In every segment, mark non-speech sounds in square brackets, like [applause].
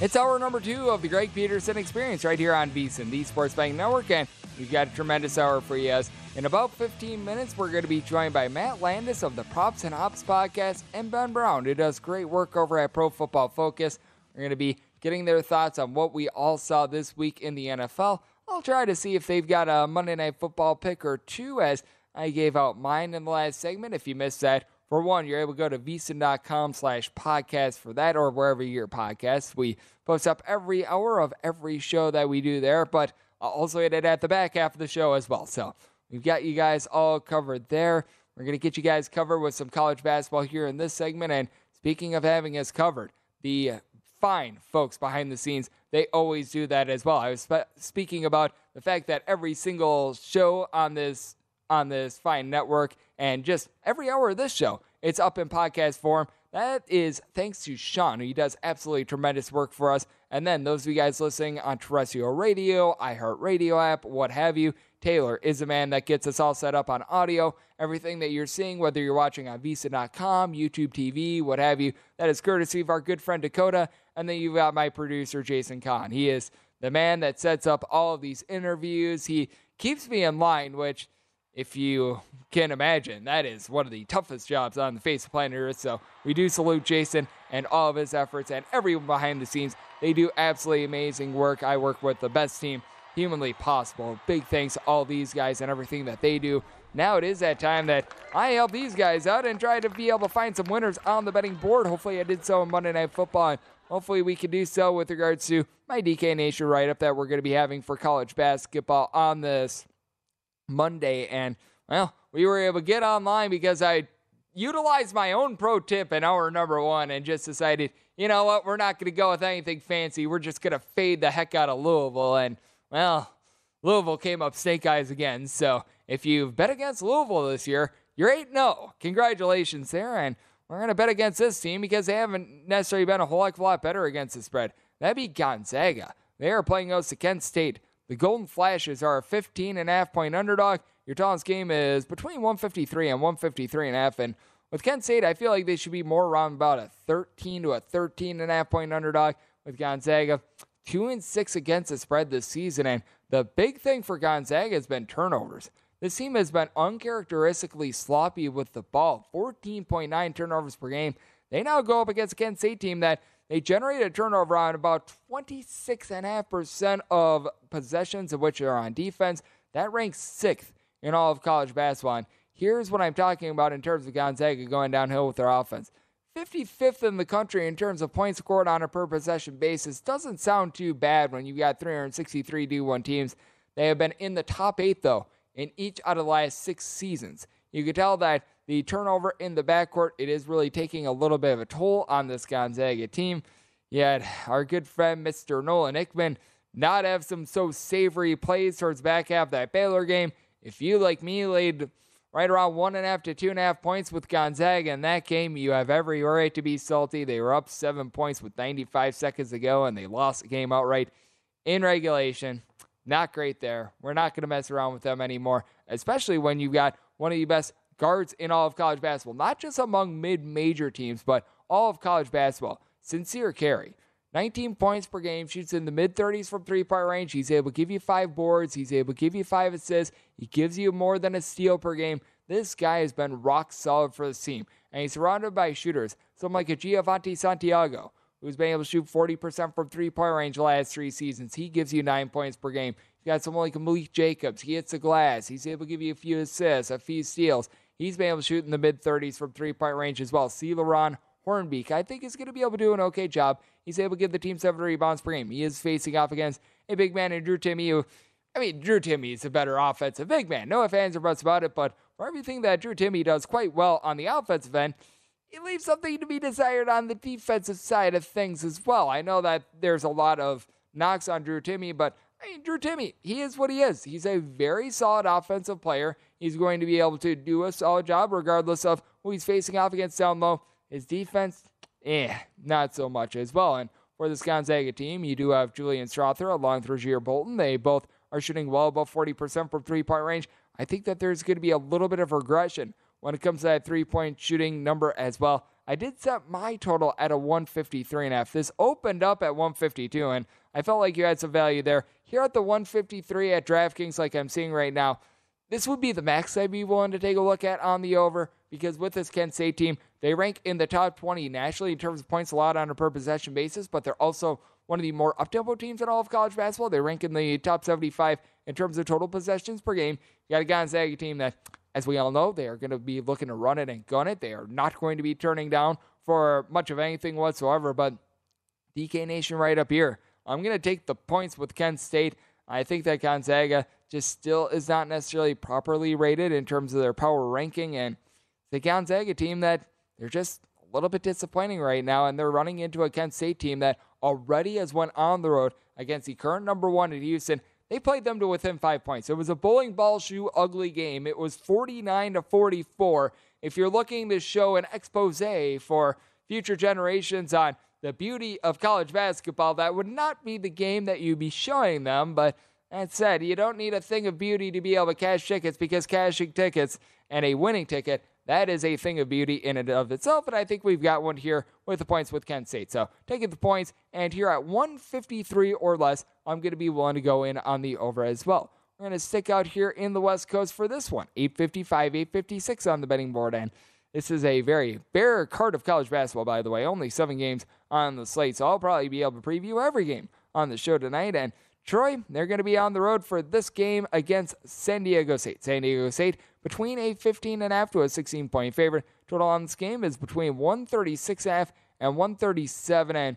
It's hour number two of the Greg Peterson Experience right here on VSIN, the Sports Betting Network, and we've got a tremendous hour for you. As in about 15 minutes, we're going to be joined by Matt Landis of the Props and Ops podcast and Ben Brown, who does great work over at Pro Football Focus. We're going to be getting their thoughts on what we all saw this week in the NFL. I'll try to see if they've got a Monday Night Football pick or two, as I gave out mine in the last segment. If you missed that, for one, you're able to go to vsin.com slash podcast for that or wherever your podcast. We post up every hour of every show that we do there, but I'll also hit it at the back half of the show as well. So we've got you guys all covered there. We're going to get you guys covered with some college basketball here in this segment. And speaking of having us covered, the fine folks behind the scenes, they always do that as well. I was spe- speaking about the fact that every single show on this on this fine network and just every hour of this show, it's up in podcast form. That is thanks to Sean, who does absolutely tremendous work for us. And then those of you guys listening on terrestrial radio, iHeartRadio app, what have you, Taylor is the man that gets us all set up on audio. Everything that you're seeing, whether you're watching on vsin.com, YouTube TV, what have you, that is courtesy of our good friend Dakota. And then you've got my producer, Jason Kahn. He is the man that sets up all of these interviews. He keeps me in line, which if you can imagine, that is one of the toughest jobs on the face of planet Earth. So we do salute Jason and all of his efforts and everyone behind the scenes. They do absolutely amazing work. I work with the best team humanly possible. Big thanks to all these guys and everything that they do. Now it is that time that I help these guys out and try to be able to find some winners on the betting board. Hopefully, I did so on Monday Night Football. Hopefully, we can do so with regards to my DK Nation write up that we're going to be having for college basketball on this Monday. And, well, we were able to get online because I utilized my own pro tip in hour number one and just decided, you know what, we're not going to go with anything fancy. We're just going to fade the heck out of Louisville. And, well, Louisville came up snake eyes again. So if you've bet against Louisville this year, you're 8 0. Congratulations there. And we're going to bet against this team because they haven't necessarily been a whole heck of a lot better against the spread. That'd be Gonzaga. They are playing to Kent State. The Golden Flashes are a 15 and a half point underdog. Your tallest game is between 153 and 153 and a half. And with Kent State, I feel like they should be more around about a 13 to a 13 and a half point underdog. With Gonzaga, two and six against the spread this season. And the big thing for Gonzaga has been turnovers. This team has been uncharacteristically sloppy with the ball, 14.9 turnovers per game. They now go up against a Kent State team that they generate a turnover on about 26.5% of possessions of which are on defense. That ranks sixth in all of college basketball. And here's what I'm talking about in terms of Gonzaga going downhill with their offense. 55th in the country in terms of points scored on a per possession basis doesn't sound too bad when you got 363 D1 teams. They have been in the top eight, though, in each out of the last six seasons. You can tell that the turnover in the backcourt, it is really taking a little bit of a toll on this Gonzaga team. Yet our good friend Mr. Nolan Hickman not have some so savory plays towards back half that Baylor game. If you, like me, laid right around one and a half to two and a half points with Gonzaga in that game, you have every right to be salty. They were up seven points with 95 seconds to go, and they lost the game outright in regulation. Not great there. We're not going to mess around with them anymore, especially when you've got one of the best guards in all of college basketball, not just among mid major teams, but all of college basketball. Sincere Carry. 19 points per game, shoots in the mid 30s from three point range. He's able to give you five boards. He's able to give you five assists. He gives you more than a steal per game. This guy has been rock solid for the team. And he's surrounded by shooters, someone like a Giovanni Santiago, who's been able to shoot 40% from three point range the last three seasons. He gives you nine points per game. You got someone like Malik Jacobs. He hits the glass. He's able to give you a few assists, a few steals. He's been able to shoot in the mid 30s from three point range as well. Cli'Ron Hornbeak, I think, is going to be able to do an okay job. He's able to give the team seven rebounds per game. He is facing off against a big man in Drew Timme, who, I mean, Drew Timme is a better offensive big man. No fans or buts about it, but for everything that Drew Timme does quite well on the offensive end, it leaves something to be desired on the defensive side of things as well. I know that there's a lot of knocks on Drew Timme, but I mean, Drew Timme, he is what he is. He's a very solid offensive player. He's going to be able to do a solid job regardless of who he's facing off against down low. His defense, eh, not so much as well. And for this Gonzaga team, you do have Julian Strawther along with Rasir Bolton. They both are shooting well above 40% from three point range. I think that there's going to be a little bit of regression when it comes to that three point shooting number as well. I did set my total at a 153 and a half. This opened up at 152, and I felt like you had some value there. Here at the 153 at DraftKings, like I'm seeing right now, this would be the max I'd be willing to take a look at on the over because with this Kent State team, they rank in the top 20 nationally in terms of points allowed on a per possession basis, but they're also one of the more up-tempo teams in all of college basketball. They rank in the top 75 in terms of total possessions per game. You got a Gonzaga team that, as we all know, they are going to be looking to run it and gun it. They are not going to be turning down for much of anything whatsoever, but DK Nation right up here I'm going to take the points with Kent State. I think that Gonzaga just still is not necessarily properly rated in terms of their power ranking. And the Gonzaga team that they're just a little bit disappointing right now. And they're running into a Kent State team that already has went on the road against the current number one in Houston. They played them to within five points. It was a bowling ball shoe ugly game. It was 49 to 44. If you're looking to show an expose for future generations on the beauty of college basketball, that would not be the game that you'd be showing them. But that said, you don't need a thing of beauty to be able to cash tickets because cashing tickets and a winning ticket, that is a thing of beauty in and of itself. And I think we've got one here with the points with Kent State. So taking the points, and here at 153 or less, I'm going to be willing to go in on the over as well. We're going to stick out here in the West Coast for this one 855, 856 on the betting board. And this is a very bare card of college basketball, by the way. Only seven games on the slate, so I'll probably be able to preview every game on the show tonight. And Troy, they're going to be on the road for this game against San Diego State. San Diego State between a 15 and a half to a 16 point favorite. Total on this game is between 136 and half and 137. And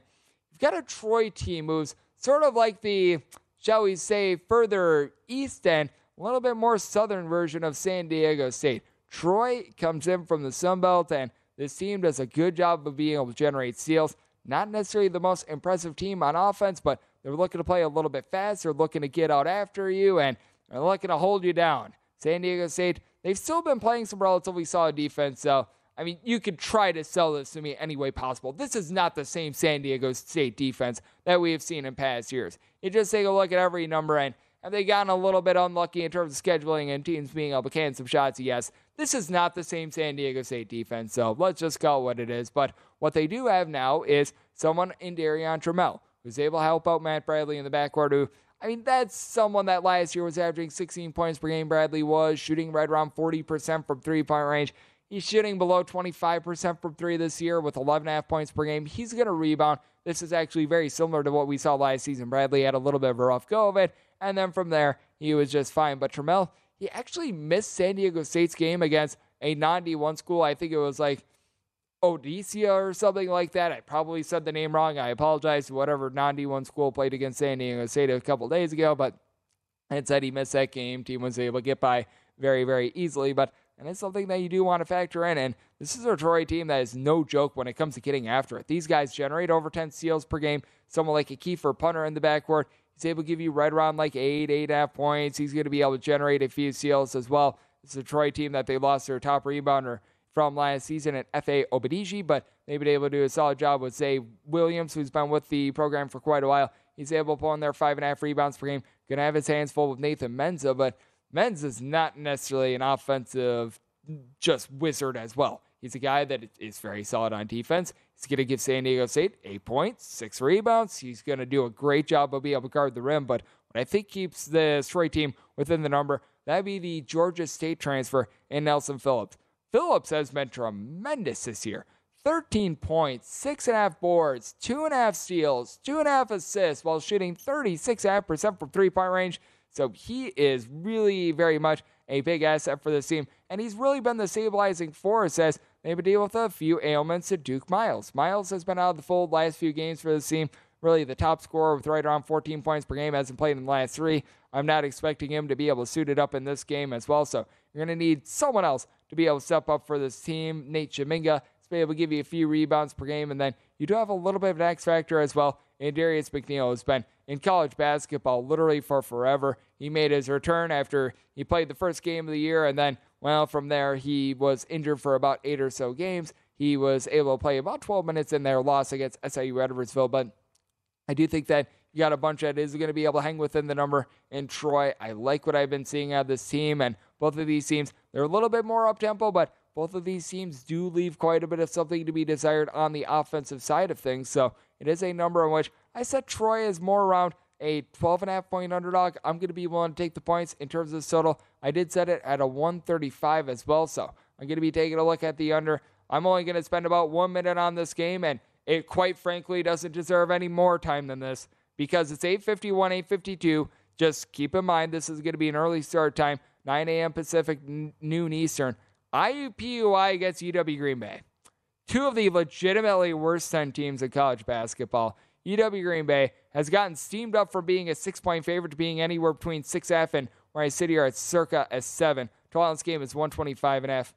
you've got a Troy team who's sort of like the, shall we say, further east and a little bit more southern version of San Diego State. Troy comes in from the Sun Belt, and this team does a good job of being able to generate steals. Not necessarily the most impressive team on offense, but they're looking to play a little bit fast. They're looking to get out after you, and they're looking to hold you down. San Diego State, they've still been playing some relatively solid defense, so I mean, you could try to sell this to me any way possible. This is not the same San Diego State defense that we have seen in past years. You just take a look at every number, and have they gotten a little bit unlucky in terms of scheduling and teams being able to can some shots? Yes. This is not the same San Diego State defense, so let's just call it what it is. But what they do have now is someone in Darrion Trammell who's able to help out Matt Bradley in the backcourt who I mean, that's someone that last year was averaging 16 points per game. Bradley was shooting right around 40% from three point range. He's shooting below 25% from three this year with 11.5 points per game. He's going to rebound, this is actually very similar to what we saw last season. Bradley had a little bit of a rough go of it, and then from there, he was just fine. But Trammell, he actually missed San Diego State's game against a non D1 school. I think it was like Odesia or something like that. I probably said the name wrong. I apologize to whatever non D1 school played against San Diego State a couple days ago, but it said he missed that game. Team was able to get by very, very easily. But and it's something that you do want to factor in. And this is a Troy team that is no joke when it comes to getting after it. These guys generate over 10 steals per game. Someone like a Kiefer Punter in the backcourt, he's able to give you right around like eight, eight and a half points. He's going to be able to generate a few steals as well. It's a Troy team that they lost their top rebounder from last season at Efe Odigie, but they've been able to do a solid job with, Zay, Williams, who's been with the program for quite a while. He's able to pull in there five and a half rebounds per game. Going to have his hands full with Nathan Mensah, but Menz is not necessarily an offensive just wizard as well. He's a guy that is very solid on defense. He's going to give San Diego State eight points, six rebounds. He's going to do a great job of being able to guard the rim. But what I think keeps the Troy team within the number, that'd be the Georgia State transfer in Nelson Phillips. Phillips has been tremendous this year. 13 points, six and a half boards, two and a half steals, two and a half assists while shooting 36.5% from three point range. So he is really very much a big asset for this team. And he's really been the stabilizing force as they've been dealing with a few ailments to Duke Miles. Miles has been out of the fold last few games for this team. Really, the top scorer with right around 14 points per game hasn't played in the last three. I'm not expecting him to be able to suit it up in this game as well. So you're going to need someone else to be able to step up for this team. Nate Chaminga to be able to give you a few rebounds per game. And then you do have a little bit of an X factor as well. And Darius McNeil has been in college basketball literally for forever. He made his return after he played the first game of the year, and then, well, from there, he was injured for about eight or so games. He was able to play about 12 minutes in their loss against SIU Edwardsville, but I do think that you got a bunch that is going to be able to hang within the number in Troy. I like what I've been seeing out of this team, and both of these teams, they're a little bit more up tempo, but both of these teams do leave quite a bit of something to be desired on the offensive side of things. So it is a number in which I set Troy as more around a 12 and a half point underdog. I'm going to be willing to take the points in terms of the total. I did set it at a 135 as well. So I'm going to be taking a look at the under. I'm only going to spend about one minute on this game, and it quite frankly doesn't deserve any more time than this because it's 851, 852. Just keep in mind this is going to be an early start time, 9 a.m. Pacific, noon Eastern. IUPUI against UW Green Bay. Two of the legitimately worst 10 teams in college basketball. UW Green Bay has gotten steamed up from being a six point favorite to being anywhere between 6F and where I sit here at circa a 7. Total game is 125 and half.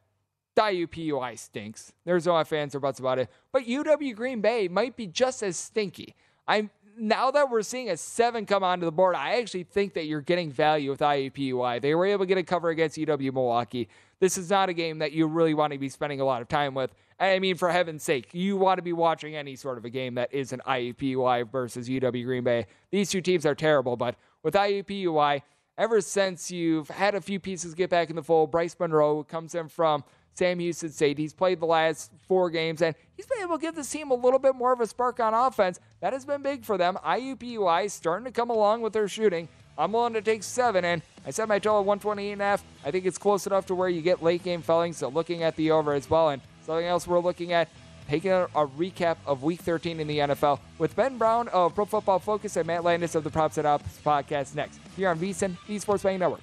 IUPUI stinks. There's no fans or buts about it. But UW Green Bay might be just as stinky. I'm now that we're seeing a seven come onto the board, I actually think that you're getting value with IUPUI. They were able to get a cover against UW Milwaukee. This is not a game that you really want to be spending a lot of time with. I mean, for heaven's sake, you want to be watching any sort of a game that is an IUPUI versus UW Green Bay. These two teams are terrible, but with IUPUI, ever since you've had a few pieces get back in the fold, Bryce Monroe comes in from Sam Houston State. He's played the last four games, and he's been able to give this team a little bit more of a spark on offense. That has been big for them. IUPUI starting to come along with their shooting. I'm willing to take seven, and I set my total at 128 and. I think it's close enough to where you get late game felling, so looking at the over as well. And something else we're looking at, taking a, recap of Week 13 in the NFL with Ben Brown of Pro Football Focus and Matt Landis of the Props and Ops podcast next here on VSIN, the Sports Betting Network.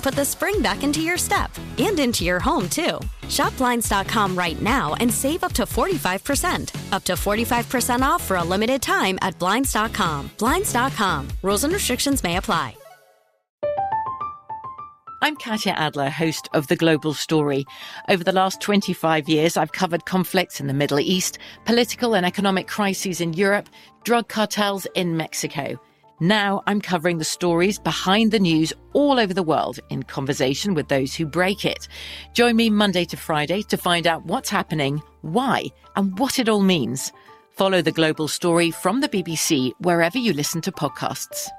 put the spring back into your step and into your home, too. Shop Blinds.com right now and save up to 45%. Up to 45% off for a limited time at Blinds.com. Blinds.com. Rules and restrictions may apply. I'm Katya Adler, host of The Global Story. Over the last 25 years, I've covered conflicts in the Middle East, political and economic crises in Europe, drug cartels in Mexico. Now I'm covering the stories behind the news all over the world in conversation with those who break it. Join me Monday to Friday to find out what's happening, why, and what it all means. Follow the global story from the BBC wherever you listen to podcasts.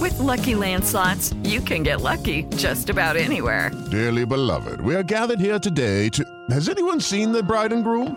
With Lucky Land slots, you can get lucky just about anywhere. Dearly beloved, we are gathered here today to. Has anyone seen the bride and groom?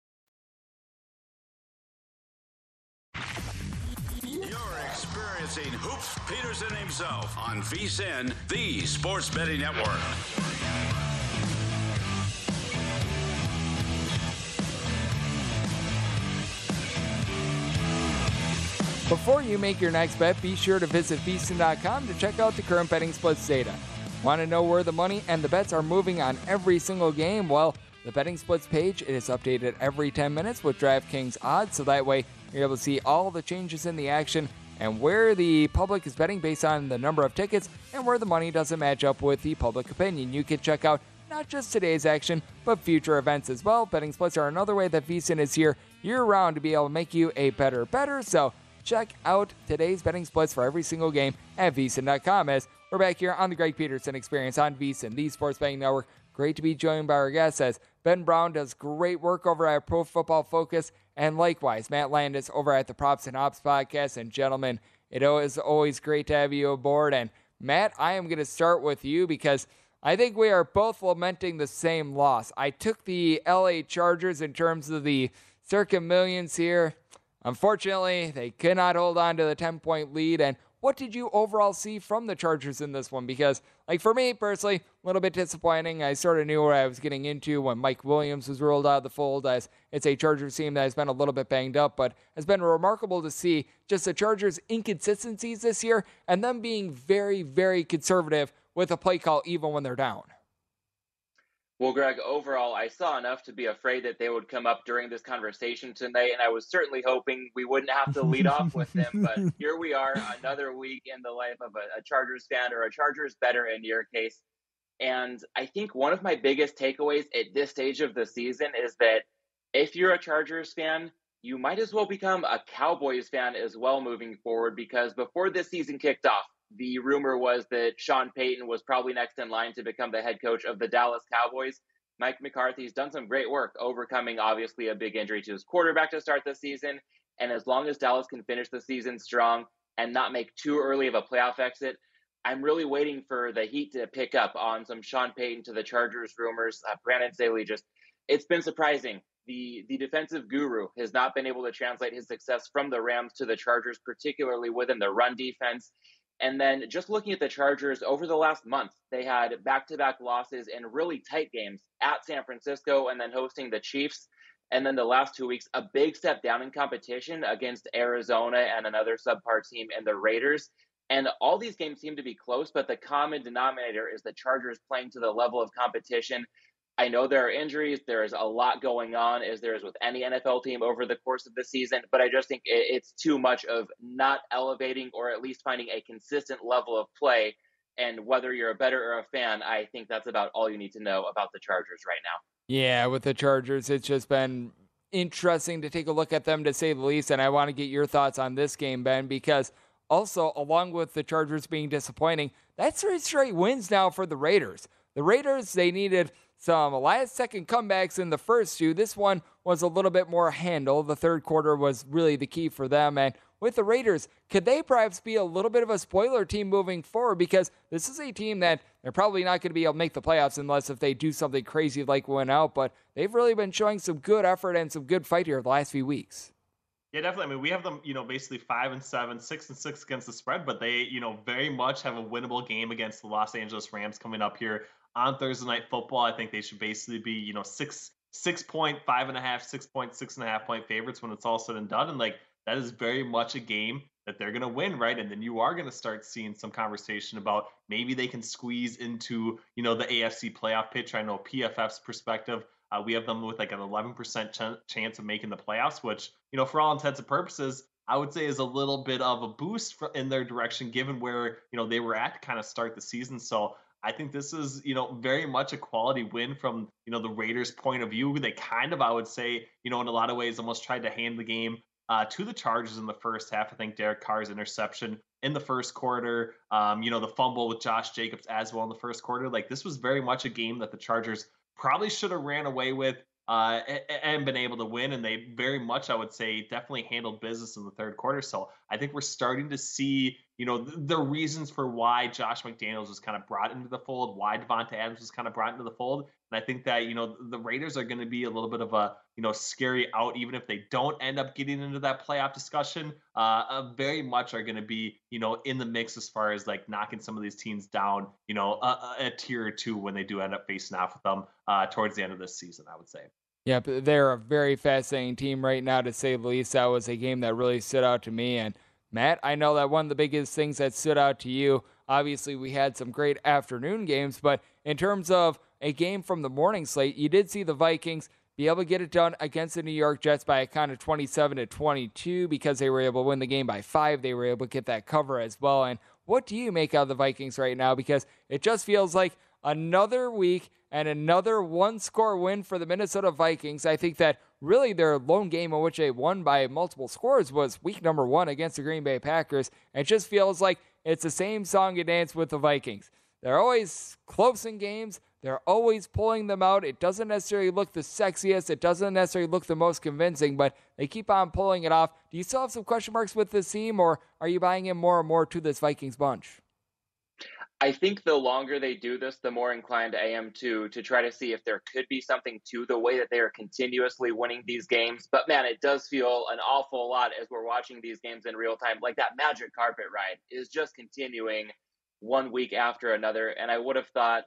Peterson himself on VSIN, the Sports Betting Network. Before you make your next bet, be sure to visit VSIN.com to check out the current betting splits data. Want to know where the money and the bets are moving on every single game? Well, the betting splits page it is updated every 10 minutes with DraftKings odds, so that way you're able to see all the changes in the action and where the public is betting based on the number of tickets and where the money doesn't match up with the public opinion. You can check out not just today's action, but future events as well. Betting splits are another way that VSIN is here year round to be able to make you a better better. So check out today's betting splits for every single game at VSIN.com as we're back here on the Greg Peterson Experience on VSIN, the Sports Betting Network. Great to be joined by our guests as Ben Brown does great work over at Pro Football Focus, and likewise Matt Landis over at the Props and Ops podcast. And gentlemen, it is always great to have you aboard. And Matt, I am going to start with you because I think we are both lamenting the same loss. I took the LA Chargers in terms of the circa millions here. Unfortunately, they could not hold on to the 10 point lead. And what did you overall see from the Chargers in this one? Because, like, for me personally, a little bit disappointing. I sort of knew what I was getting into when Mike Williams was ruled out of the fold, as it's a Chargers team that has been a little bit banged up, but has been remarkable to see just the Chargers' inconsistencies this year and them being very, very conservative with a play call even when they're down. Well, Greg, overall, I saw enough to be afraid that they would come up during this conversation tonight, and I was certainly hoping we wouldn't have to lead off with them. But [laughs] here we are, another week in the life of a, a Chargers fan or a Chargers better in your case. And I think one of my biggest takeaways at this stage of the season is that if you're a Chargers fan, you might as well become a Cowboys fan as well moving forward because before this season kicked off, the rumor was that Sean Payton was probably next in line to become the head coach of the Dallas Cowboys. Mike McCarthy's done some great work overcoming obviously a big injury to his quarterback to start the season. And as long as Dallas can finish the season strong and not make too early of a playoff exit, I'm really waiting for the Heat to pick up on some Sean Payton to the Chargers rumors. Uh, Brandon Staley just, it's been surprising. The, the defensive guru has not been able to translate his success from the Rams to the Chargers, particularly within the run defense. And then just looking at the Chargers over the last month, they had back to back losses in really tight games at San Francisco and then hosting the Chiefs. And then the last two weeks, a big step down in competition against Arizona and another subpar team and the Raiders. And all these games seem to be close, but the common denominator is the Chargers playing to the level of competition I know there are injuries. There's a lot going on, as there is with any NFL team over the course of the season. But I just think it's too much of not elevating or at least finding a consistent level of play. And whether you're a better or a fan, I think that's about all you need to know about the Chargers right now. Yeah, with the Chargers, it's just been interesting to take a look at them to say the least. And I want to get your thoughts on this game, Ben, because also, along with the Chargers being disappointing, that's three straight wins now for the Raiders. The Raiders, they needed some last second comebacks in the first two. This one was a little bit more handle. The third quarter was really the key for them. And with the Raiders, could they perhaps be a little bit of a spoiler team moving forward? Because this is a team that they're probably not going to be able to make the playoffs unless if they do something crazy like win out. But they've really been showing some good effort and some good fight here the last few weeks. Yeah, definitely. I mean, we have them, you know, basically five and seven, six and six against the spread, but they, you know, very much have a winnable game against the Los Angeles Rams coming up here on Thursday night football. I think they should basically be, you know, six six point five and a half, six point six and a half point favorites when it's all said and done. And like that is very much a game that they're gonna win, right? And then you are gonna start seeing some conversation about maybe they can squeeze into, you know, the AFC playoff picture. I know PFF's perspective. Uh, we have them with like an 11% ch- chance of making the playoffs, which, you know, for all intents and purposes, I would say is a little bit of a boost for, in their direction, given where you know they were at to kind of start the season. So I think this is, you know, very much a quality win from, you know, the Raiders' point of view. They kind of, I would say, you know, in a lot of ways almost tried to hand the game uh, to the Chargers in the first half. I think Derek Carr's interception in the first quarter, um, you know, the fumble with Josh Jacobs as well in the first quarter. Like this was very much a game that the Chargers probably should have ran away with uh, and been able to win. And they very much, I would say, definitely handled business in the third quarter. So I think we're starting to see, you know, the, the reasons for why Josh McDaniels was kind of brought into the fold, why Davante Adams was kind of brought into the fold. And I think that, you know, the Raiders are going to be a little bit of a, you know, scary out, even if they don't end up getting into that playoff discussion, uh, uh very much are going to be, you know, in the mix as far as like knocking some of these teams down, you know, a, a tier or two when they do end up facing off with them uh, towards the end of this season, I would say. Yep, they're a very fascinating team right now, to say the least. That was a game that really stood out to me. And Matt, I know that one of the biggest things that stood out to you, obviously, we had some great afternoon games, but in terms of a game from the morning slate, you did see the Vikings be able to get it done against the New York Jets by a count of 27 to 22 because they were able to win the game by five. They were able to get that cover as well. And what do you make out of the Vikings right now? Because it just feels like another week and another one score win for the Minnesota Vikings. I think that really their lone game in which they won by multiple scores was week number one against the Green Bay Packers. It just feels like it's the same song and dance with the Vikings. They're always close in games. They're always pulling them out. It doesn't necessarily look the sexiest. It doesn't necessarily look the most convincing, but they keep on pulling it off. Do you still have some question marks with this team, or are you buying in more and more to this Vikings bunch? I think the longer they do this, the more inclined I am to to try to see if there could be something to the way that they are continuously winning these games. But man, it does feel an awful lot as we're watching these games in real time. Like that magic carpet ride is just continuing one week after another. And I would have thought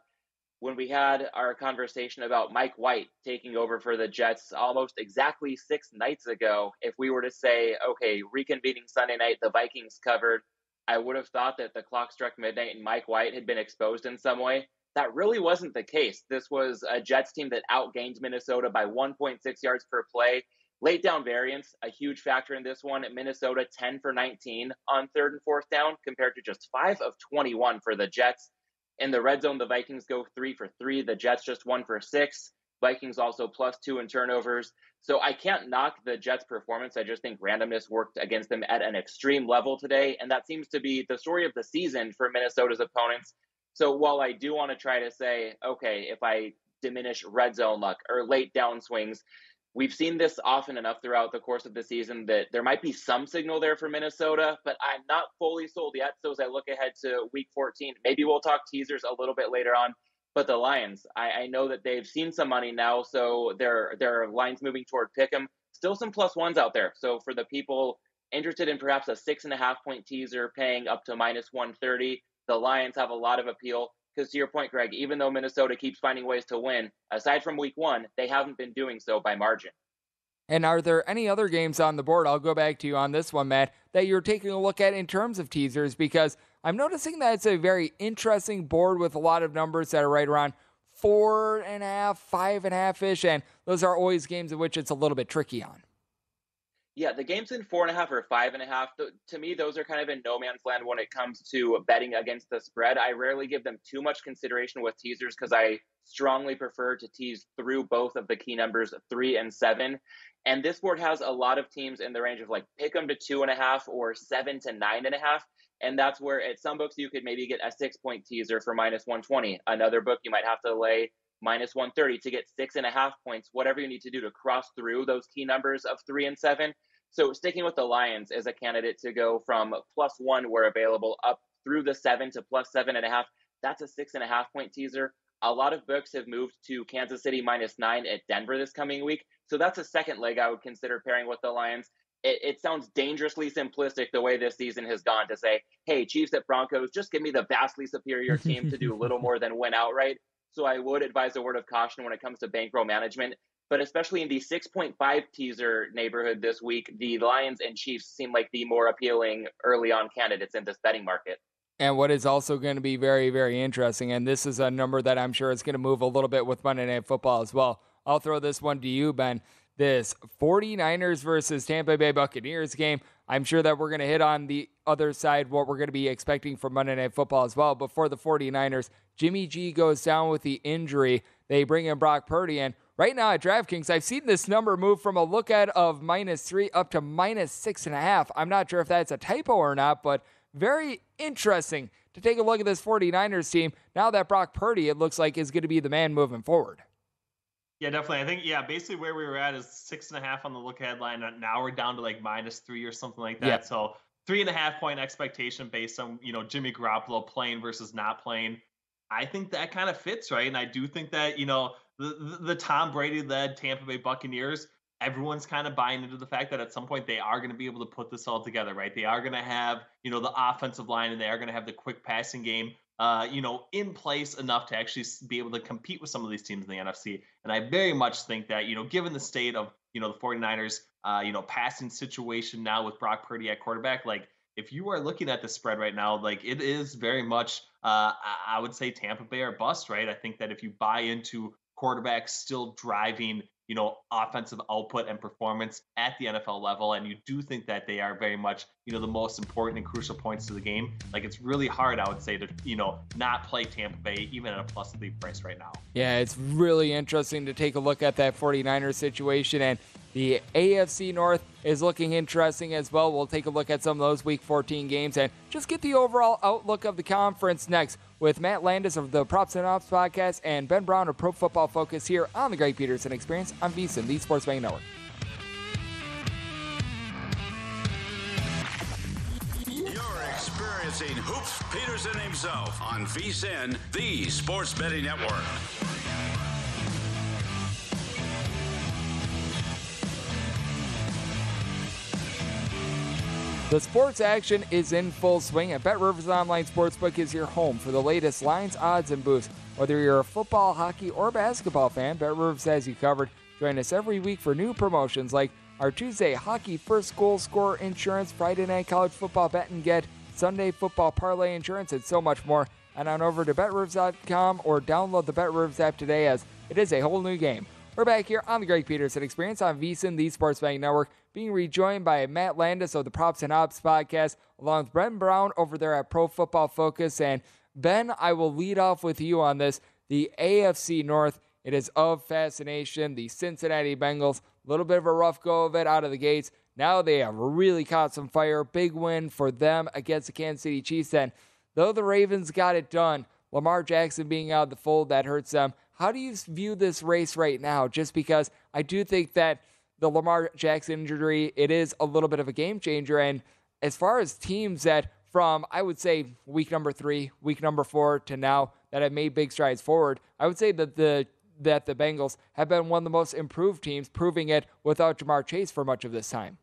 when we had our conversation about Mike White taking over for the Jets almost exactly six nights ago, if we were to say, okay, reconvening Sunday night, the Vikings covered I would have thought that the clock struck midnight and Mike White had been exposed in some way. That really wasn't the case. This was a Jets team that outgained Minnesota by 1.6 yards per play. Late down variance, a huge factor in this one. At Minnesota 10 for 19 on third and fourth down, compared to just 5 of 21 for the Jets. In the red zone, the Vikings go 3 for 3. The Jets just 1 for 6. Vikings also plus 2 in turnovers. So I can't knock the Jets' performance. I just think randomness worked against them at an extreme level today. And that seems to be the story of the season for Minnesota's opponents. So while I do want to try to say, okay, if I diminish red zone luck or late down swings, we've seen this often enough throughout the course of the season that there might be some signal there for Minnesota, but I'm not fully sold yet. So as I look ahead to week 14, maybe we'll talk teasers a little bit later on. But the Lions, I, I know that they've seen some money now, so their their lines moving toward Pick'em. Still some plus ones out there. So for the people interested in perhaps a six and a half point teaser, paying up to minus one thirty, the Lions have a lot of appeal. Because to your point, Greg, even though Minnesota keeps finding ways to win, aside from Week One, they haven't been doing so by margin. And are there any other games on the board? I'll go back to you on this one, Matt, that you're taking a look at in terms of teasers because I'm noticing that it's a very interesting board with a lot of numbers that are right around four and a half, five and a half ish, and those are always games in which it's a little bit tricky on. Yeah, the games in four and a half or five and a half, to me, those are kind of in no man's land when it comes to betting against the spread. I rarely give them too much consideration with teasers because I strongly prefer to tease through both of the key numbers three and seven. And this board has a lot of teams in the range of like pick them to two and a half or seven to nine and a half. And that's where at some books you could maybe get a six point teaser for minus 120. Another book you might have to lay minus 130 to get six and a half points, whatever you need to do to cross through those key numbers of three and seven. So sticking with the Lions as a candidate to go from plus one where available up through the seven to plus seven and a half, that's a six and a half point teaser. A lot of books have moved to Kansas City minus nine at Denver this coming week. So that's a second leg I would consider pairing with the Lions. It, it, sounds dangerously simplistic the way this season has gone to say, hey, Chiefs at Broncos, just give me the vastly superior team to do a little [laughs] more than win outright. So I would advise a word of caution when it comes to bankroll management. But especially in the 6.5 teaser neighborhood this week, the Lions and Chiefs seem like the more appealing early on candidates in this betting market. And what is also going to be very, very interesting, and this is a number that I'm sure is going to move a little bit with Monday Night Football as well. I'll throw this one to you, Ben. This 49ers versus Tampa Bay Buccaneers game. I'm sure that we're going to hit on the other side what we're going to be expecting from Monday Night Football as well. But for the 49ers, Jimmy G goes down with the injury. They bring in Brock Purdy. And right now at DraftKings, I've seen this number move from a look at of minus three up to minus six and a half. I'm not sure if that's a typo or not, but very interesting to take a look at this 49ers team now that Brock Purdy, it looks like, is going to be the man moving forward. Yeah, definitely. I think yeah, basically where we were at is six and a half on the look ahead line. Now we're down to like minus three or something like that. Yeah. So three and a half point expectation based on you know Jimmy Garoppolo playing versus not playing. I think that kind of fits right, and I do think that you know the the, the Tom Brady led Tampa Bay Buccaneers everyone's kind of buying into the fact that at some point they are going to be able to put this all together, right? They are going to have, you know, the offensive line and they are going to have the quick passing game, uh, you know, in place enough to actually be able to compete with some of these teams in the NFC. And I very much think that, you know, given the state of, you know, the 49ers, uh, you know, passing situation now with Brock Purdy at quarterback, like if you are looking at the spread right now, like it is very much, uh, I would say Tampa Bay or bust, right? I think that if you buy into quarterbacks still driving you know, offensive output and performance at the NFL level. And you do think that they are very much, you know, the most important and crucial points to the game. Like it's really hard, I would say, to, you know, not play Tampa Bay even at a plus three price right now. Yeah, it's really interesting to take a look at that 49ers situation. And the AFC North is looking interesting as well. We'll take a look at some of those Week 14 games and just get the overall outlook of the conference next with Matt Landis of the Props and Ops podcast and Ben Brown of Pro Football Focus here on the Greg Peterson Experience on VSiN, the Sports Betting Network. You're experiencing Hoops Peterson himself on VSiN, the Sports Betting Network. The sports action is in full swing, and BetRivers Online Sportsbook is your home for the latest lines, odds, and boosts. Whether you're a football, hockey, or basketball fan, BetRivers has you covered. Join us every week for new promotions like our Tuesday hockey first goal score insurance, Friday night college football bet and get, Sunday football parlay insurance, and so much more. And on over to BetRivers.com or download the BetRivers app today as it is a whole new game. We're back here on the Greg Peterson Experience on VSiN, the Sports Betting Network, being rejoined by Matt Landis of the Props and Ops podcast, along with Ben Brown over there at Pro Football Focus. And Ben, I will lead off with you on this. The AFC North, it is of fascination. The Cincinnati Bengals, a little bit of a rough go of it out of the gates. Now they have really caught some fire. Big win for them against the Kansas City Chiefs. And though the Ravens got it done, Lamar Jackson being out of the fold, that hurts them. How do you view this race right now? Just because I do think that the Lamar Jackson injury, it is a little bit of a game changer. And as far as teams that from, I would say, week number three, week number four to now that have made big strides forward, I would say that the that the Bengals have been one of the most improved teams, proving it without Ja'Marr Chase for much of this time.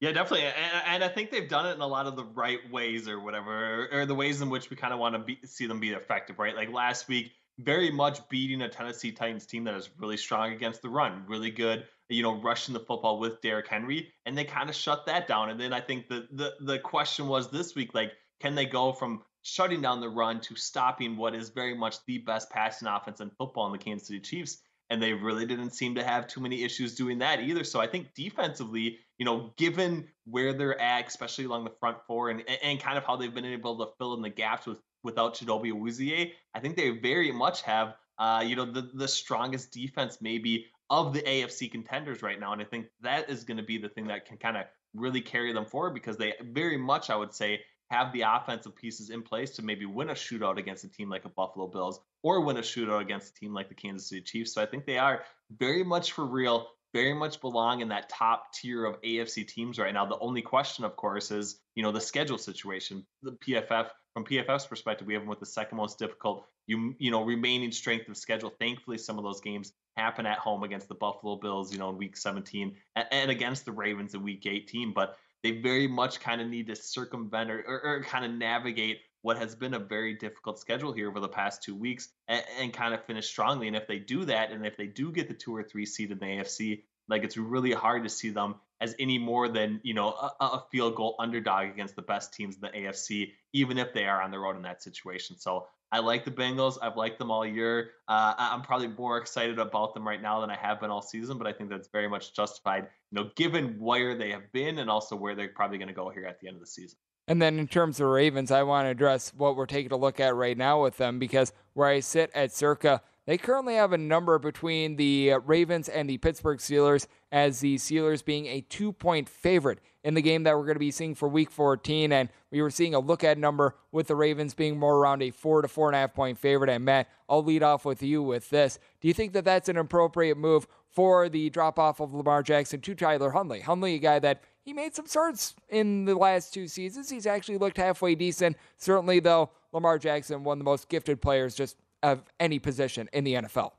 Yeah, definitely, and, and, I think they've done it in a lot of the right ways, or whatever, or, the ways in which we kind of want to be, see them be effective, right? Like last week, very much beating a Tennessee Titans team that is really strong against the run, really good, you know, rushing the football with Derrick Henry, and they kind of shut that down. And then I think the the the question was this week, like, can they go from shutting down the run to stopping what is very much the best passing offense in football in the Kansas City Chiefs? And they really didn't seem to have too many issues doing that either. So I think defensively, you know, given where they're at, especially along the front four and, and kind of how they've been able to fill in the gaps with without Chidobe Awuzie, I think they very much have, uh, you know, the, the strongest defense maybe of the AFC contenders right now. And I think that is going to be the thing that can kind of really carry them forward because they very much, I would say, have the offensive pieces in place to maybe win a shootout against a team like a Buffalo Bills or win a shootout against a team like the Kansas City Chiefs. So I think they are very much for real, very much belong in that top tier of AFC teams right now. The only question, of course, is you know the schedule situation. The PFF from PFF's perspective, we have them with the second most difficult you you know remaining strength of schedule. Thankfully, some of those games happen at home against the Buffalo Bills, you know, in Week 17, and, and against the Ravens in Week 18. But they very much kind of need to circumvent or, or, or kind of navigate what has been a very difficult schedule here over the past two weeks and, and, kind of finish strongly. And if they do that, and if they do get the two or three seed in the AFC, like it's really hard to see them as any more than you know a, a field goal underdog against the best teams in the AFC, even if they are on the road in that situation. So I like the Bengals. I've liked them all year. Uh, I'm probably more excited about them right now than I have been all season, but I think that's very much justified, you know, given where they have been and also where they're probably going to go here at the end of the season. And then in terms of Ravens, I want to address what we're taking a look at right now with them because where I sit at circa, they currently have a number between the uh, Ravens and the Pittsburgh Steelers, as the Steelers being a two point favorite in the game that we're going to be seeing for week 14. And we were seeing a look at number with the Ravens being more around a four to four and a half point favorite. And Matt, I'll lead off with you with this. Do you think that that's an appropriate move for the drop off of Lamar Jackson to Tyler Huntley? Huntley, a guy that he made some starts in the last two seasons. He's actually looked halfway decent. Certainly, though, Lamar Jackson, one of the most gifted players just of any position in the NFL.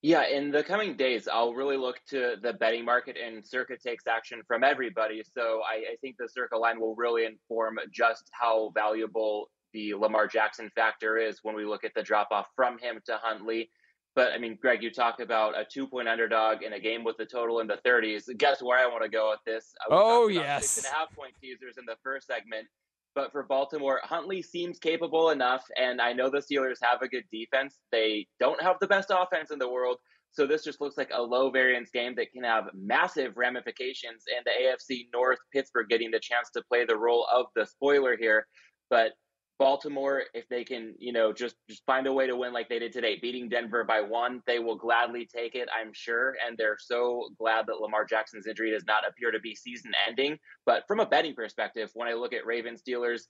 Yeah, in the coming days, I'll really look to the betting market and Circa takes action from everybody. So I, I think the Circa line will really inform just how valuable the Lamar Jackson factor is when we look at the drop off from him to Huntley. But I mean, Greg, you talked about a two point underdog in a game with the total in the 30s. Guess where I want to go with this? oh, yes. Six and a half point teasers in the first segment. But for Baltimore, Huntley seems capable enough. And I know the Steelers have a good defense. They don't have the best offense in the world. So this just looks like a low variance game that can have massive ramifications. And the AFC North, Pittsburgh getting the chance to play the role of the spoiler here. But Baltimore, if they can, you know, just just find a way to win like they did today, beating Denver by one, they will gladly take it, I'm sure. And they're so glad that Lamar Jackson's injury does not appear to be season ending. But from a betting perspective, when I look at Ravens Steelers,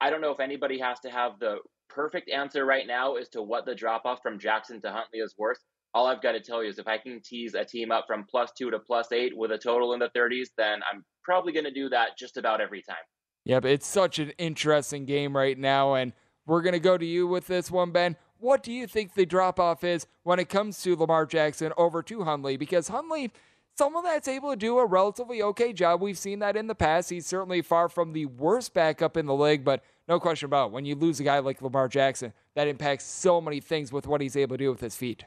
I don't know if anybody has to have the perfect answer right now as to what the drop off from Jackson to Huntley is worth. All I've got to tell you is if I can tease a team up from plus two to plus eight with a total in the 30s, then I'm probably going to do that just about every time. Yeah, but it's such an interesting game right now, and we're going to go to you with this one, Ben. What do you think the drop off is when it comes to Lamar Jackson over to Huntley? Because Huntley, someone that's able to do a relatively okay job. We've seen that in the past. He's certainly far from the worst backup in the league, but no question about it, when you lose a guy like Lamar Jackson, that impacts so many things with what he's able to do with his feet.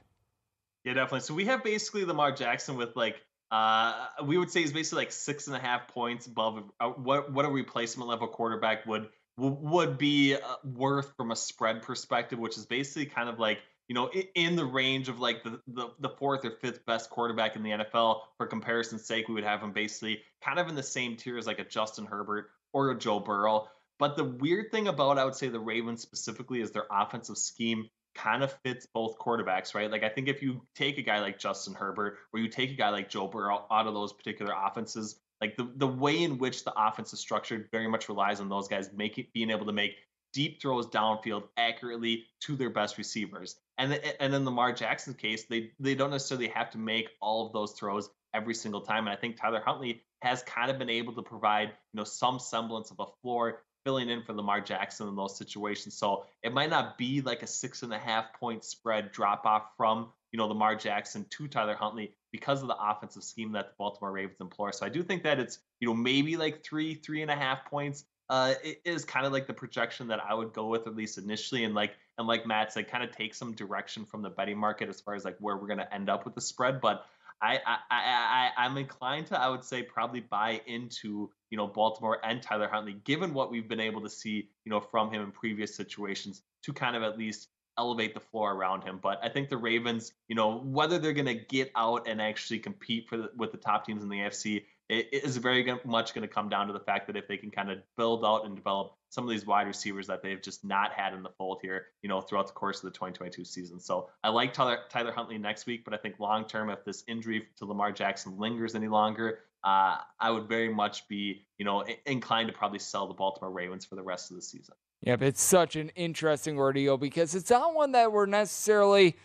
Yeah, definitely. So we have basically Lamar Jackson with like uh, we would say he's basically like six and a half points above uh, what what a replacement level quarterback would would be uh, worth from a spread perspective, which is basically kind of like you know in the range of like the, the the fourth or fifth best quarterback in the NFL. For comparison's sake, we would have him basically kind of in the same tier as like a Justin Herbert or a Joe Burrow. But the weird thing about I would say the Ravens specifically is their offensive scheme kind of fits both quarterbacks, right? Like I think if you take a guy like Justin Herbert or you take a guy like Joe Burrow out of those particular offenses, like the, the way in which the offense is structured very much relies on those guys making being able to make deep throws downfield accurately to their best receivers. And the, and in Lamar Jackson's case, they they don't necessarily have to make all of those throws every single time. And I think Tyler Huntley has kind of been able to provide, you know, some semblance of a floor filling in for Lamar Jackson in those situations. So it might not be like a six and a half point spread drop off from, you know, Lamar Jackson to Tyler Huntley because of the offensive scheme that the Baltimore Ravens employ. So I do think that it's, you know, maybe like three, three and a half points. Uh, it is kind of like the projection that I would go with at least initially, and like and like Matt said, kind of take some direction from the betting market as far as like where we're going to end up with the spread. But I, I, I, I, am inclined to, I would say, probably buy into, you know, Baltimore and Tyler Huntley, given what we've been able to see, you know, from him in previous situations to kind of at least elevate the floor around him. But I think the Ravens, you know, whether they're going to get out and actually compete for the, with the top teams in the AFC it is very much going to come down to the fact that if they can kind of build out and develop some of these wide receivers that they've just not had in the fold here, you know, throughout the course of the 2022 season. So I like Tyler, Tyler Huntley next week, but I think long term, if this injury to Lamar Jackson lingers any longer, uh, I would very much be, you know, inclined to probably sell the Baltimore Ravens for the rest of the season. Yep, it's such an interesting ordeal because it's not one that we're necessarily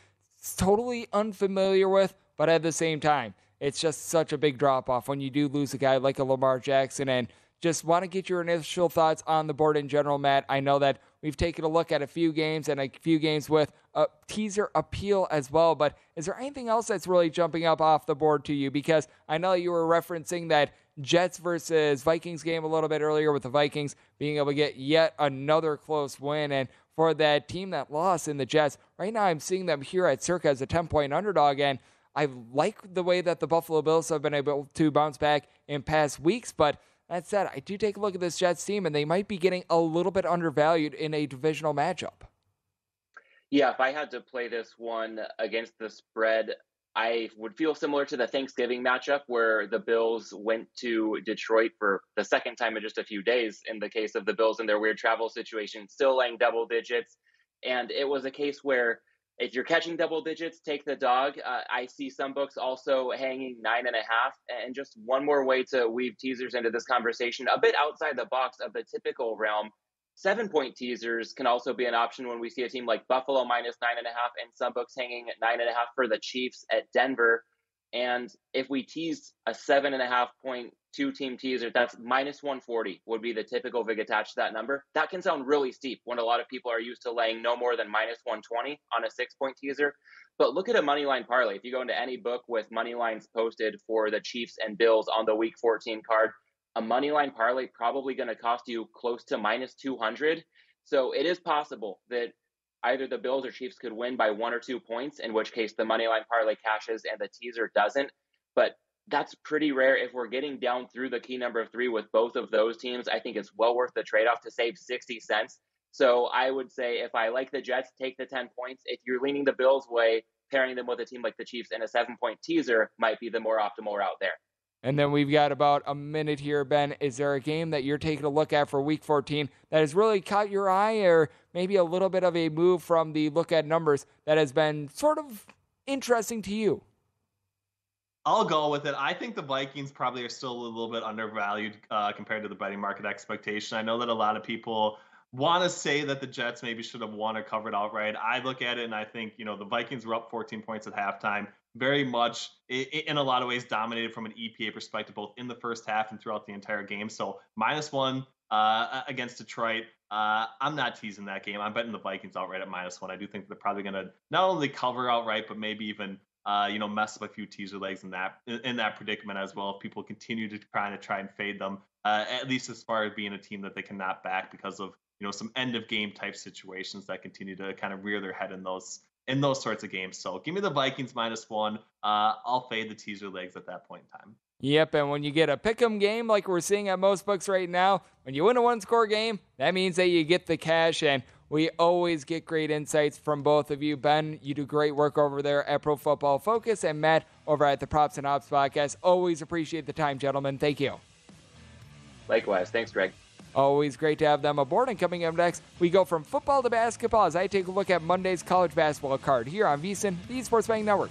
totally unfamiliar with, but at the same time, it's just such a big drop off when you do lose a guy like a Lamar Jackson. And just want to get your initial thoughts on the board in general, Matt. I know that we've taken a look at a few games and a few games with a teaser appeal as well, but is there anything else that's really jumping up off the board to you? Because I know you were referencing that Jets versus Vikings game a little bit earlier with the Vikings being able to get yet another close win. And for that team that lost in the Jets, right now I'm seeing them here at circa as a 10 point underdog. And I like the way that the Buffalo Bills have been able to bounce back in past weeks, but that said, I do take a look at this Jets team, and they might be getting a little bit undervalued in a divisional matchup. Yeah, if I had to play this one against the spread, I would feel similar to the Thanksgiving matchup where the Bills went to Detroit for the second time in just a few days, in the case of the Bills and their weird travel situation, still laying double digits. And it was a case where if you're catching double digits, take the dog. Uh, I see some books also hanging nine and a half. And just one more way to weave teasers into this conversation, a bit outside the box of the typical realm. Seven point teasers can also be an option when we see a team like Buffalo minus nine and a half, and some books hanging at nine and a half for the Chiefs at Denver. And if we tease a seven and a half point two team teaser, that's minus 140 would be the typical VIG attached to that number. That can sound really steep when a lot of people are used to laying no more than minus 120 on a six point teaser. But look at a money line parlay. If you go into any book with money lines posted for the Chiefs and Bills on the week 14 card, a money line parlay probably going to cost you close to minus 200. So it is possible that either the Bills or Chiefs could win by one or two points, in which case the money line parlay cashes and the teaser doesn't. But that's pretty rare. If we're getting down through the key number of three with both of those teams, I think it's well worth the trade off to save 60 cents. So I would say if I like the Jets, take the 10 points. If you're leaning the Bills' way, pairing them with a team like the Chiefs and a seven point teaser might be the more optimal route there. And then we've got about a minute here, Ben. Is there a game that you're taking a look at for week 14 that has really caught your eye, or maybe a little bit of a move from the look at numbers that has been sort of interesting to you? I'll go with it. I think the Vikings probably are still a little bit undervalued uh, compared to the betting market expectation. I know that a lot of people want to say that the Jets maybe should have won or covered outright. I look at it and I think, you know, the Vikings were up 14 points at halftime very much in a lot of ways dominated from an EPA perspective, both in the first half and throughout the entire game. So minus one uh, against Detroit. Uh, I'm not teasing that game. I'm betting the Vikings outright at minus one. I do think they're probably going to not only cover outright, but maybe even uh, you know mess up a few teaser legs in that in that predicament as well. If people continue to kind of try and fade them, uh, at least as far as being a team that they cannot back because of you know some end of game type situations that continue to kind of rear their head in those in those sorts of games. So give me the Vikings minus one. Uh, I'll fade the teaser legs at that point in time. Yep, and when you get a pick'em game like we're seeing at most books right now, when you win a one-score game, that means that you get the cash, and we always get great insights from both of you. Ben, you do great work over there at Pro Football Focus, and Matt over at the Props and Ops podcast. Always appreciate the time, gentlemen. Thank you. Likewise. Thanks, Greg. Always great to have them aboard. And coming up next, we go from football to basketball as I take a look at Monday's college basketball card here on VSIN, the Sports Betting Network.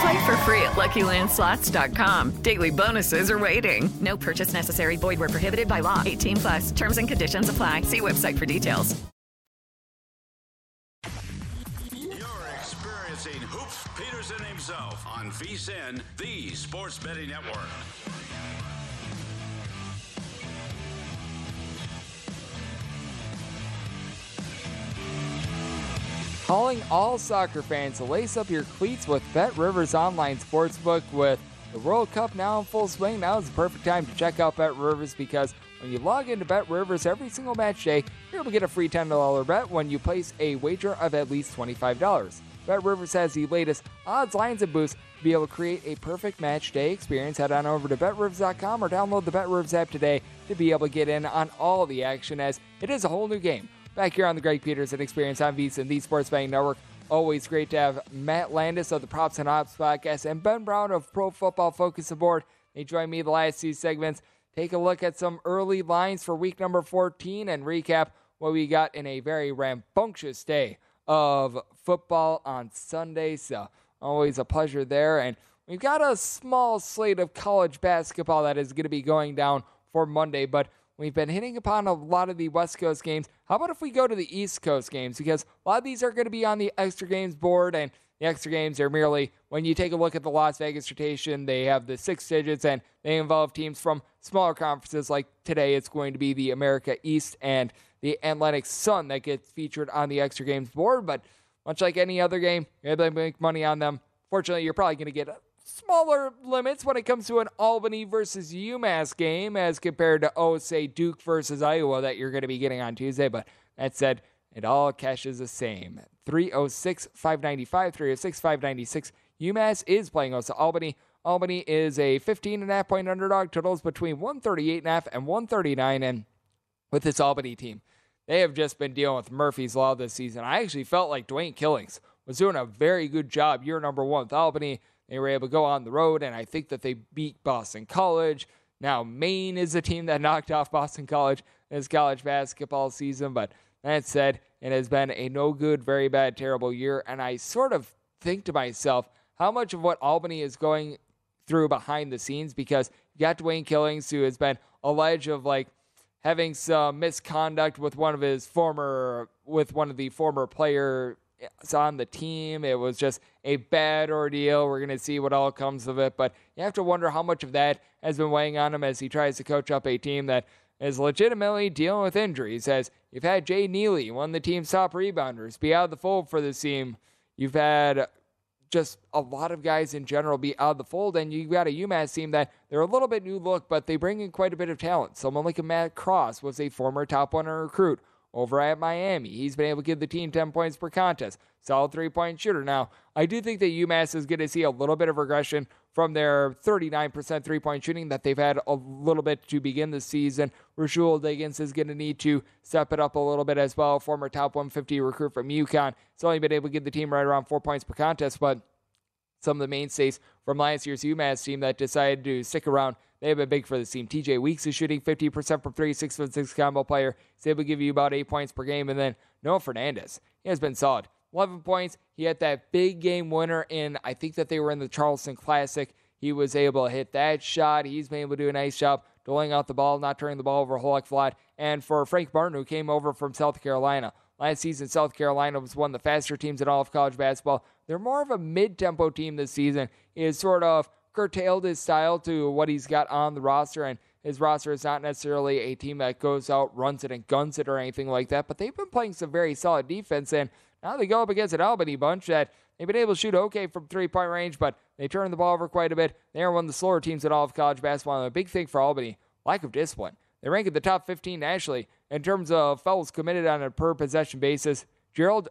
Play for free at LuckyLandSlots.com. Daily bonuses are waiting. No purchase necessary. Void where prohibited by law. 18 plus. Terms and conditions apply. See website for details. You're experiencing Hoops Peterson himself on VSIN, the Sports Betting Network. Calling all soccer fans to lace up your cleats with BetRivers Online Sportsbook with the World Cup now in full swing. Now is the perfect time to check out BetRivers because when you log into BetRivers every single match day, you're able to get a free $10 bet when you place a wager of at least $25. BetRivers has the latest odds, lines, and boosts to be able to create a perfect match day experience. Head on over to BetRivers.com or download the BetRivers app today to be able to get in on all the action as it is a whole new game. Back here on the Greg Peterson Experience on VSIN, the Sports Betting Network. Always great to have Matt Landis of the Props and Ops podcast and Ben Brown of Pro Football Focus Aboard. They join me the last two segments. Take a look at some early lines for week number 14 and recap what we got in a very rambunctious day of football on Sunday. So, always a pleasure there. And we've got a small slate of college basketball that is going to be going down for Monday, but We've been hitting upon a lot of the West Coast games. How about if we go to the East Coast games? Because a lot of these are going to be on the extra games board, and the extra games are merely when you take a look at the Las Vegas rotation, they have the six digits and they involve teams from smaller conferences. Like today, it's going to be the America East and the Atlantic Sun that gets featured on the extra games board. But much like any other game, you're able to make money on them. Fortunately, you're probably going to get smaller limits when it comes to an Albany versus UMass game as compared to, oh, say, Duke versus Iowa that you're going to be getting on Tuesday. But that said, it all cashes the same. 306 595, 306 596. UMass is playing us. Albany. Albany is a 15 and a half point underdog. Totals between 138 and a half and 139. And with this Albany team, they have just been dealing with Murphy's Law this season. I actually felt like Dwayne Killings was doing a very good job year number one with Albany. They were able to go on the road, and I think that they beat Boston College. Now, Maine is a team that [laughs] knocked off Boston College this college basketball season, but that said, it has been a no good, very bad, terrible year. And I sort of think to myself how much of what Albany is going through behind the scenes because you got Dwayne Killings, who has been alleged of like having some misconduct with one of his former, with one of the former player on the team. It was just a bad ordeal. We're going to see what all comes of it. But you have to wonder how much of that has been weighing on him as he tries to coach up a team that is legitimately dealing with injuries. As you've had Jay Neely, one of the team's top rebounders, be out of the fold for this team. You've had just a lot of guys in general be out of the fold, and you've got a UMass team that they're a little bit new look, but they bring in quite a bit of talent. Someone like Matt Cross was a former top 100 recruit over at Miami. He's been able to give the team 10 points per contest. Solid three point shooter. Now, I do think that UMass is going to see a little bit of regression from their 39% three point shooting that they've had a little bit to begin the season. Rahsool Diggins is going to need to step it up a little bit as well. Former top 150 recruit from UConn. He's only been able to give the team right around four points per contest, but some of the mainstays from last year's UMass team that decided to stick around they have been big for this team. TJ Weeks is shooting 50% from three, six foot six combo player. He's able to give you about eight points per game. And then Noah Fernandez, he has been solid. 11 points. He had that big game winner in, I think that they were in the Charleston Classic. He was able to hit that shot. He's been able to do a nice job doling out the ball, not turning the ball over a whole heck lot. And for Frank Martin, who came over from South Carolina, last season, South Carolina was one of the faster teams in all of college basketball. They're more of a mid tempo team this season, is sort of curtailed his style to what he's got on the roster. And his roster is not necessarily a team that goes out, runs it, and guns it or anything like that, but they've been playing some very solid defense. And now they go up against an Albany bunch that they've been able to shoot okay from three point range, but they turn the ball over quite a bit. They are one of the slower teams in all of college basketball. And a big thing for Albany lack of discipline. They rank in the top 15 nationally in terms of fouls committed on a per possession basis. Gerald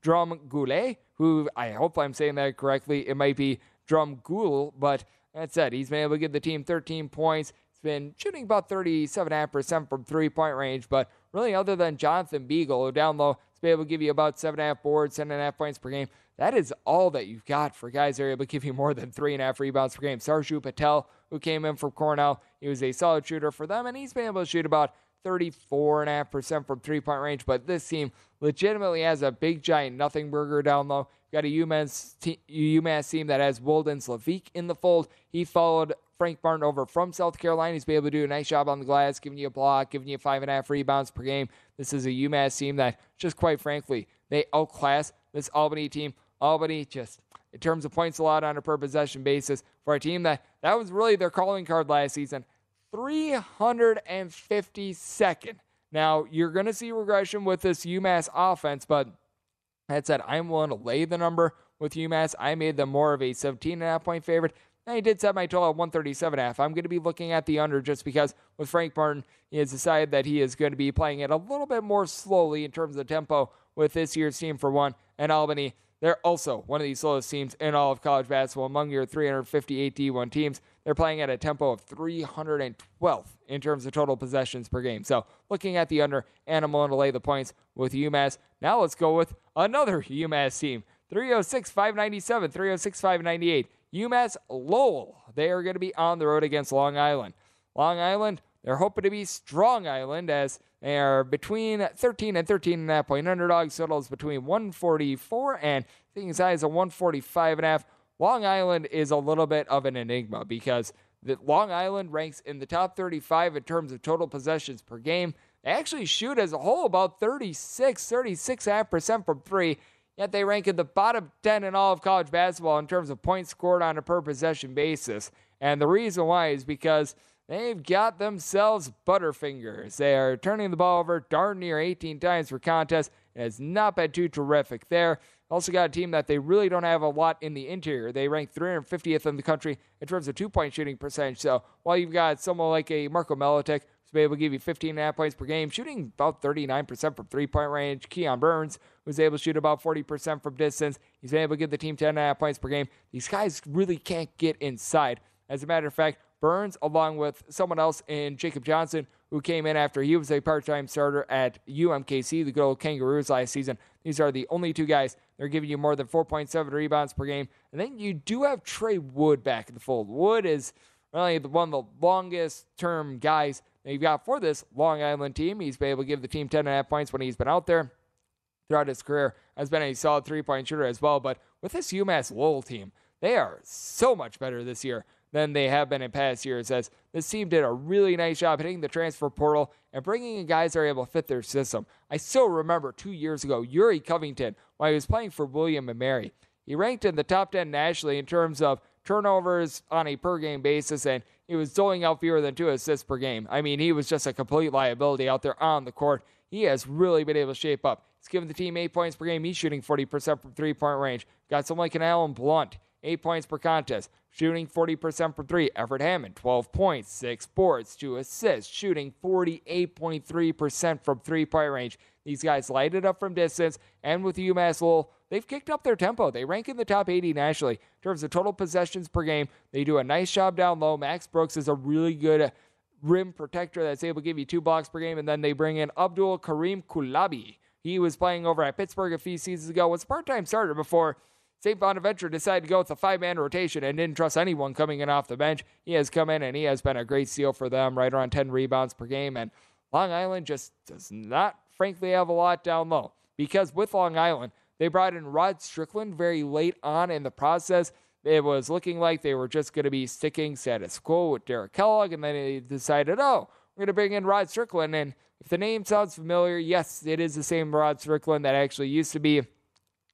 Drum Goulet, who I hope I'm saying that correctly, it might be Drum Goul, but that said, He's been able to give the team 13 points. He's been shooting about 37.5% from three point range, but really, other than Jonathan Beagle, who down low has been able to give you about 7.5 boards, 7.5 points per game, that is all that you've got for guys that are able to give you more than 3.5 rebounds per game. Sarju Patel, who came in from Cornell, he was a solid shooter for them, and he's been able to shoot about 34.5% from three point range. But this team legitimately has a big, giant nothing burger down low. Got a UMass, te- UMass team that has Wildens Leveque in the fold. He followed Frank Martin over from South Carolina. He's been able to do a nice job on the glass, giving you a block, giving you five and a half rebounds per game. This is a UMass team that, just quite frankly, they outclass this Albany team. Albany just in terms of points allowed on a per possession basis for a team that that was really their calling card last season. 352nd. Now, you're going to see regression with this UMass offense, but that said, I'm willing to lay the number with UMass. I made them more of a 17.5 point favorite. I did set my total at 137.5. I'm going to be looking at the under just because with Frank Martin, he has decided that he is going to be playing it a little bit more slowly in terms of tempo with this year's team for one. And Albany, they're also one of the slowest teams in all of college basketball among your 358 D1 teams. They're playing at a tempo of 312th in terms of total possessions per game. So looking at the under, animal and I'm lay the points with UMass. Now let's go with another UMass team. 306 597, 306 598. UMass Lowell. They are going to be on the road against Long Island. Long Island, they're hoping to be Strong Island as they are between 13 and 13 and a half point underdogs. Totals between 144 and I think as high as a 145 and a half. Long Island is a little bit of an enigma because the Long Island ranks in the top 35 in terms of total possessions per game. They actually shoot as a whole about 36, 36.5% from three, yet they rank in the bottom 10 in all of college basketball in terms of points scored on a per possession basis. And the reason why is because they've got themselves butterfingers. They are turning the ball over darn near 18 times per contest. It has not been too terrific there. Also got a team that they really don't have a lot in the interior. They rank 350th in the country in terms of two-point shooting percentage. So while you've got someone like a Marco Meletic who's able to give you 15 and a half points per game, shooting about 39% from three-point range. Keon Burns, who's able to shoot about 40% from distance. He's been able to give the team 10 and a half points per game. These guys really can't get inside. As a matter of fact, Burns, along with someone else in Jacob Johnson, who came in after he was a part time starter at UMKC, the good old Kangaroos last season. These are the only two guys they're giving you more than 4.7 rebounds per game. And then you do have Trey Wood back in the fold. Wood is really one of the longest term guys that you've got for this Long Island team. He's been able to give the team 10.5 points when he's been out there throughout his career. Has been a solid three point shooter as well. But with this UMass Lowell team, they are so much better this year than they have been in past years, as this team did a really nice job hitting the transfer portal and bringing in guys that are able to fit their system. I still remember two years ago, Yuri Covington, while he was playing for William and Mary, he ranked in the top 10 nationally in terms of turnovers on a per game basis, and he was doling out fewer than two assists per game. I mean, he was just a complete liability out there on the court. He has really been able to shape up. He's given the team eight points per game. He's shooting 40% from three point range. Got someone like an Allin Blunt, eight points per contest, shooting 40% from three. Everett Hammond, 12 points, six boards, two assists, shooting 48.3% from three point range. These guys light it up from distance, and with UMass Lowell, they've kicked up their tempo. They rank in the top 80 nationally in terms of total possessions per game. They do a nice job down low. Max Brooks is a really good rim protector that's able to give you two blocks per game, and then they bring in Abdoul Karim Coulibaly. He was playing over at Pittsburgh a few seasons ago, was a part-time starter before St. Bonaventure decided to go with a five-man rotation and didn't trust anyone coming in off the bench. He has come in and he has been a great steal for them, right around 10 rebounds per game. And Long Island just does not, frankly, have a lot down low. Because with Long Island, they brought in Rod Strickland very late on in the process. It was looking like they were just going to be sticking status quo with Derek Kellogg, and then they decided, oh, we're going to bring in Rod Strickland. And if the name sounds familiar, yes, it is the same Rod Strickland that actually used to be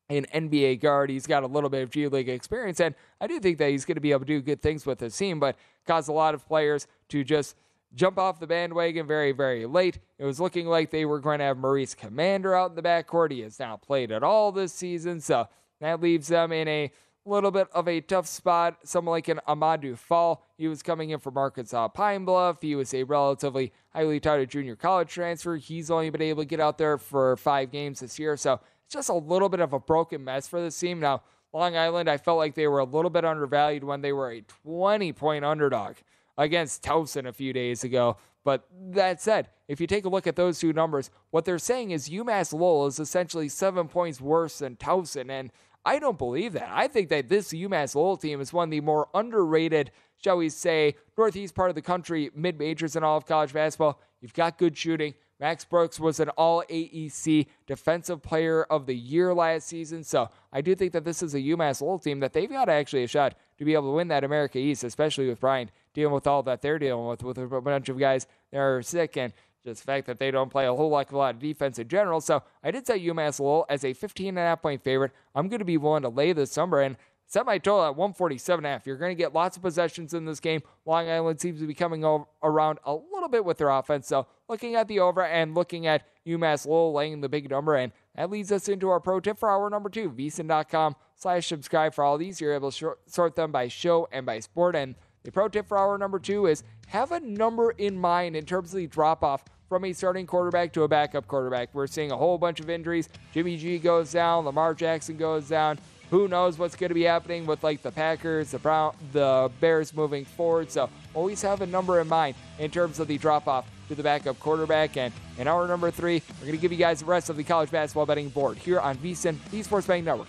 an NBA guard. He's got a little bit of G League experience, and I do think that he's going to be able to do good things with his team, but caused a lot of players to just jump off the bandwagon very, very late. It was looking like they were going to have Maurice Commander out in the backcourt. He has not played at all this season, so that leaves them in a little bit of a tough spot. Someone like an Amadou Fall, he was coming in from Arkansas Pine Bluff. He was a relatively highly touted junior college transfer. He's only been able to get out there for five games this year, so just a little bit of a broken mess for this team. Now, Long Island, I felt like they were a little bit undervalued when they were a 20 point underdog against Towson a few days ago. But that said, if you take a look at those two numbers, what they're saying is UMass Lowell is essentially seven points worse than Towson. And I don't believe that. I think that this UMass Lowell team is one of the more underrated, shall we say, northeast part of the country, mid majors in all of college basketball. You've got good shooting. Max Brooks was an all AEC defensive player of the year last season. So I do think that this is a UMass Lowell team that they've got actually a shot to be able to win that America East, especially with Bryant dealing with all that they're dealing with, with a bunch of guys that are sick and just the fact that they don't play a whole lot, a lot of defense in general. So I did say UMass Lowell as a 15 and a half point favorite. I'm going to be willing to lay this number and set my total at 147 and half. You're going to get lots of possessions in this game. Long Island seems to be coming around a little bit with their offense. So looking at the over and looking at UMass Lowell laying the big number. And that leads us into our pro tip for hour number two, vsin.com slash subscribe for all these. You're able to sort them by show and by sport. And the pro tip for hour number two is have a number in mind in terms of the drop off from a starting quarterback to a backup quarterback. We're seeing a whole bunch of injuries. Jimmy G goes down, Lamar Jackson goes down. Who knows what's going to be happening with like the Packers, the Brown, the Bears moving forward. So always have a number in mind in terms of the drop off to the backup quarterback. And in hour number three, we're going to give you guys the rest of the college basketball betting board here on VSIN, the Sports Betting Network.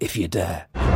if you dare.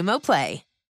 Xumo Play.